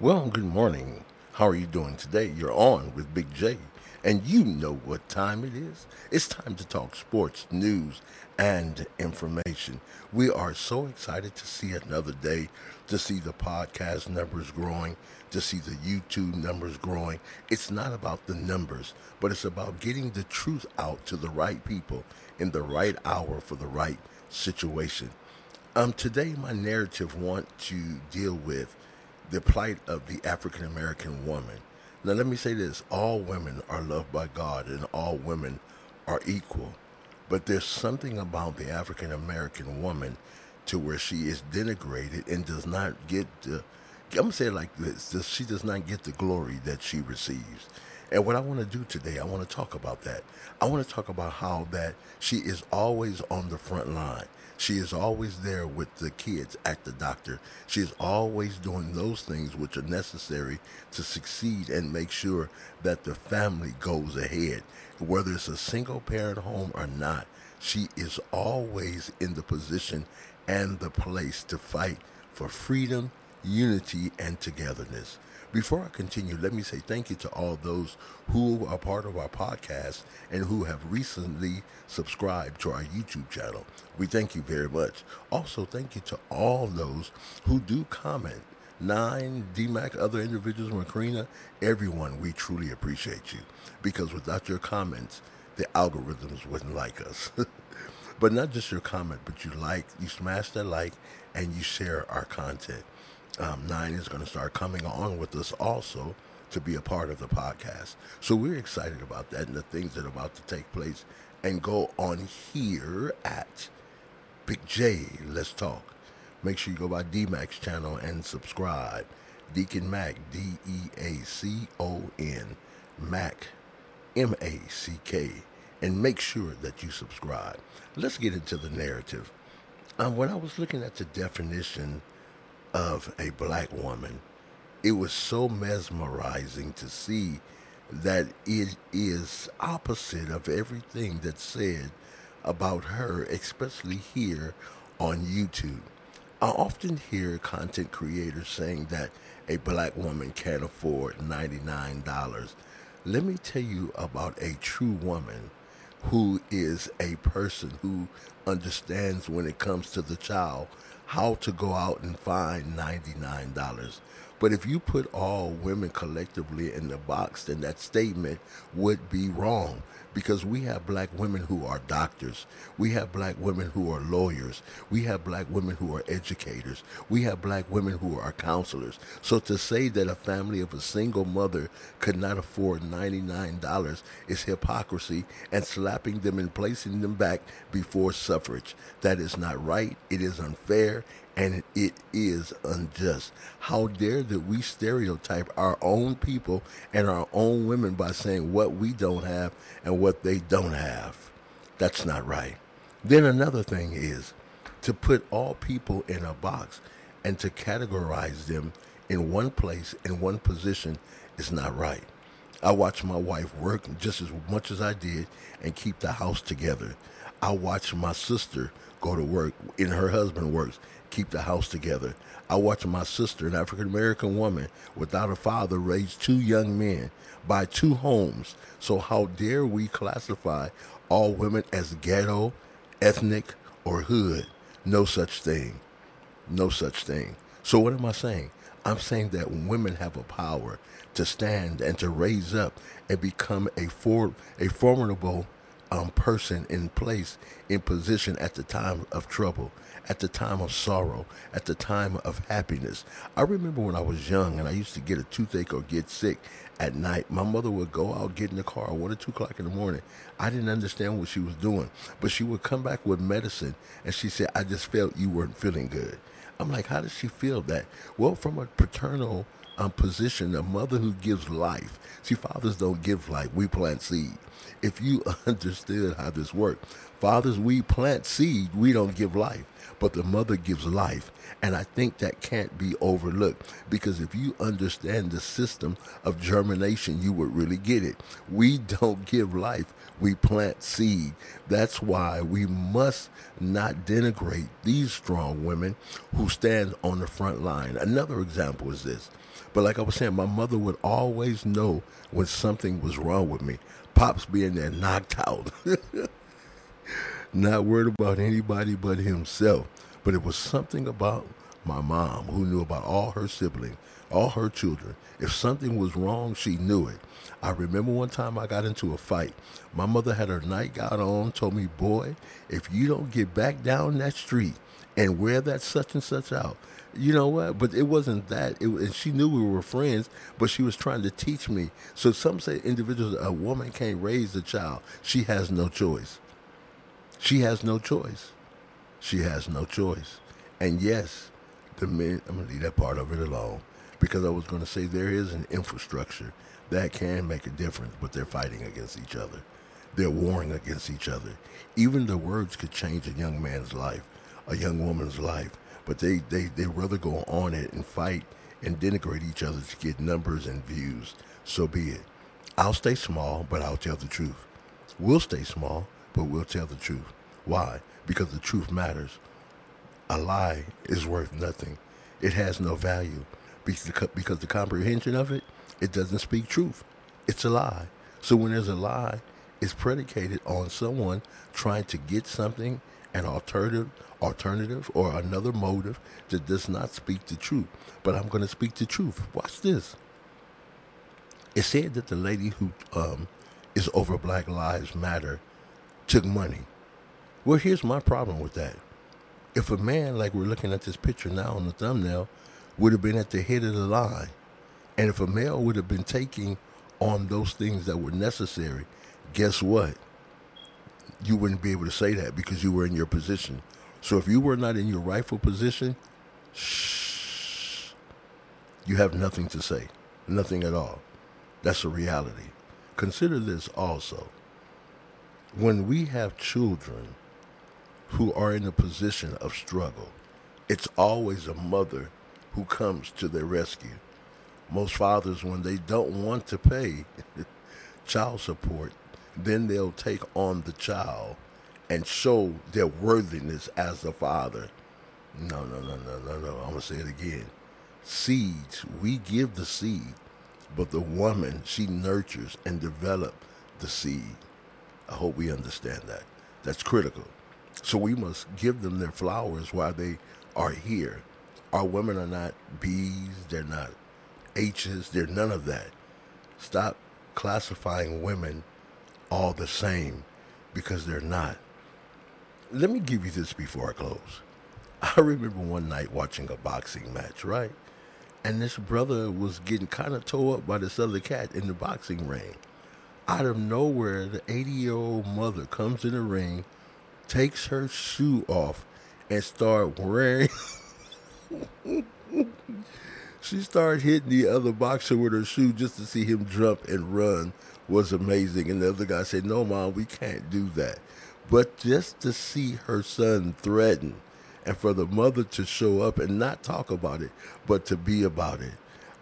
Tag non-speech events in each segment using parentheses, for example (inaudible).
Well, good morning. How are you doing today? You're on with Big J, and you know what time it is. It's time to talk sports, news, and information. We are so excited to see another day, to see the podcast numbers growing, to see the YouTube numbers growing. It's not about the numbers, but it's about getting the truth out to the right people in the right hour for the right situation. Um, today, my narrative want to deal with the plight of the African American woman. Now, let me say this all women are loved by God and all women are equal. But there's something about the African American woman to where she is denigrated and does not get the, I'm going to say it like this, she does not get the glory that she receives. And what I want to do today, I want to talk about that. I want to talk about how that she is always on the front line. She is always there with the kids at the doctor. She is always doing those things which are necessary to succeed and make sure that the family goes ahead. Whether it's a single parent home or not, she is always in the position and the place to fight for freedom, unity, and togetherness. Before I continue, let me say thank you to all those who are part of our podcast and who have recently subscribed to our YouTube channel. We thank you very much. Also, thank you to all those who do comment. Nine, DMAC, other individuals, Macrina, everyone, we truly appreciate you because without your comments, the algorithms wouldn't like us. (laughs) but not just your comment, but you like, you smash that like, and you share our content um, Nine is going to start coming on with us also to be a part of the podcast. So we're excited about that and the things that are about to take place and go on here at Big J. Let's talk. Make sure you go by DMAC's channel and subscribe. Deacon Mack, D E A C O N, Mack, M A C K, and make sure that you subscribe. Let's get into the narrative. Um, when I was looking at the definition of a black woman, it was so mesmerizing to see that it is opposite of everything that's said about her, especially here on YouTube. I often hear content creators saying that a black woman can't afford $99. Let me tell you about a true woman who is a person who understands when it comes to the child how to go out and find $99. But if you put all women collectively in the box, then that statement would be wrong because we have black women who are doctors. We have black women who are lawyers. We have black women who are educators. We have black women who are counselors. So to say that a family of a single mother could not afford $99 is hypocrisy and slapping them and placing them back before suffrage. That is not right. It is unfair and it is unjust. How dare that we stereotype our own people and our own women by saying what we don't have and what they don't have? That's not right. Then another thing is to put all people in a box and to categorize them in one place, in one position, is not right. I watch my wife work just as much as I did and keep the house together. I watch my sister go to work and her husband works keep the house together. I watched my sister, an African American woman without a father, raise two young men, buy two homes. So how dare we classify all women as ghetto, ethnic, or hood? No such thing. No such thing. So what am I saying? I'm saying that women have a power to stand and to raise up and become a for a formidable um, person in place, in position at the time of trouble, at the time of sorrow, at the time of happiness. I remember when I was young and I used to get a toothache or get sick at night. My mother would go out, get in the car, one or two o'clock in the morning. I didn't understand what she was doing, but she would come back with medicine and she said, I just felt you weren't feeling good. I'm like, how does she feel that? Well, from a paternal um, position, a mother who gives life. See, fathers don't give life, we plant seed. If you (laughs) understood how this worked, fathers, we plant seed, we don't give life. but the mother gives life. And I think that can't be overlooked because if you understand the system of germination, you would really get it. We (laughs) don't give life, we plant seed. That's why we must not denigrate these strong women who stand on the front line. Another example is this. But like I was saying, my mother would always know when something was wrong with me. Pops being there knocked out. (laughs) Not worried about anybody but himself. But it was something about my mom who knew about all her siblings, all her children. If something was wrong, she knew it. I remember one time I got into a fight. My mother had her nightgown on, told me, boy, if you don't get back down that street and wear that such and such out, you know what? But it wasn't that. It, and she knew we were friends, but she was trying to teach me. So some say individuals, a woman can't raise a child. She has no choice. She has no choice. She has no choice. And yes, the men, I'm going to leave that part of it alone because I was going to say there is an infrastructure that can make a difference, but they're fighting against each other. They're warring against each other. Even the words could change a young man's life, a young woman's life, but they, they, they rather go on it and fight and denigrate each other to get numbers and views. So be it. I'll stay small, but I'll tell the truth. We'll stay small, but we'll tell the truth. Why? Because the truth matters. A lie is worth nothing. It has no value because the comprehension of it, it doesn't speak truth. It's a lie. So when there's a lie, it's predicated on someone trying to get something, an alternative, alternative or another motive that does not speak the truth. But I'm going to speak the truth. Watch this. It said that the lady who um, is over Black Lives Matter took money. Well, here's my problem with that. If a man, like we're looking at this picture now on the thumbnail, would have been at the head of the line, and if a male would have been taking on those things that were necessary, guess what? You wouldn't be able to say that because you were in your position. So if you were not in your rightful position, shh, you have nothing to say, nothing at all. That's a reality. Consider this also. When we have children who are in a position of struggle, it's always a mother who comes to their rescue. Most fathers, when they don't want to pay (laughs) child support, then they'll take on the child and show their worthiness as a father. No, no, no, no, no, no. I'm going to say it again. Seeds, we give the seed, but the woman, she nurtures and develops the seed. I hope we understand that. That's critical. So we must give them their flowers while they are here. Our women are not B's, they're not H's, they're none of that. Stop classifying women all the same because they're not. Let me give you this before I close. (laughs) I remember one night watching a boxing match, right? And this brother was getting kind of tore up by this other cat in the boxing ring. Out of nowhere, the 80 year old mother comes in the ring, takes her shoe off, and start wearing. (laughs) she started hitting the other boxer with her shoe just to see him jump and run was amazing. And the other guy said, No, mom, we can't do that. But just to see her son threatened and for the mother to show up and not talk about it, but to be about it.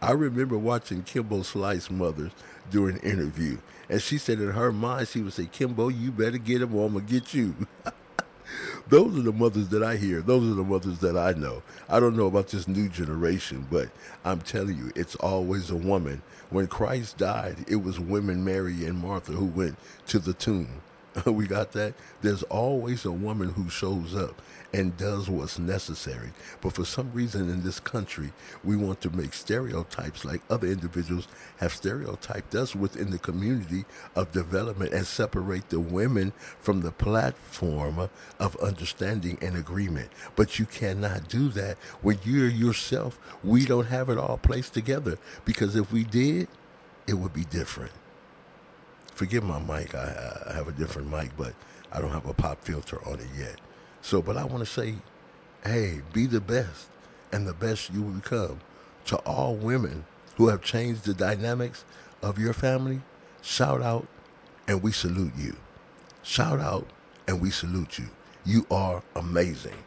I remember watching Kimbo Slice mothers during an interview, and she said in her mind, she would say, Kimbo, you better get him or I'm going to get you. (laughs) Those are the mothers that I hear. Those are the mothers that I know. I don't know about this new generation, but I'm telling you, it's always a woman. When Christ died, it was women, Mary and Martha, who went to the tomb. (laughs) we got that? There's always a woman who shows up and does what's necessary. But for some reason in this country, we want to make stereotypes like other individuals have stereotyped us within the community of development and separate the women from the platform of understanding and agreement. But you cannot do that when you're yourself. We don't have it all placed together because if we did, it would be different. Forgive my mic. I, I have a different mic, but I don't have a pop filter on it yet. So, but I want to say, hey, be the best, and the best you will become. To all women who have changed the dynamics of your family, shout out and we salute you. Shout out and we salute you. You are amazing.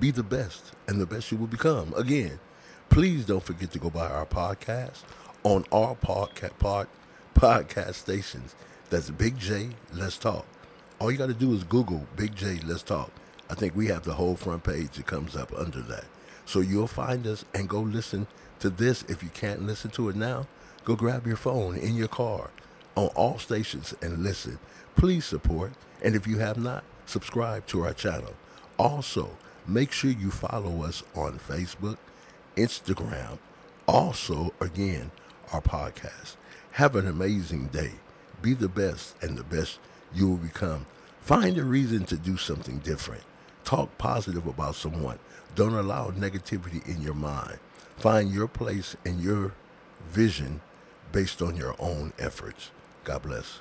Be the best, and the best you will become. Again, please don't forget to go by our podcast on our podcast pod, podcast stations. That's Big J Let's Talk. All you got to do is Google Big J Let's Talk. I think we have the whole front page that comes up under that. So you'll find us and go listen to this. If you can't listen to it now, go grab your phone in your car on all stations and listen. Please support. And if you have not, subscribe to our channel. Also, make sure you follow us on Facebook, Instagram, also, again, our podcast. Have an amazing day. Be the best, and the best you will become. Find a reason to do something different. Talk positive about someone. Don't allow negativity in your mind. Find your place and your vision based on your own efforts. God bless.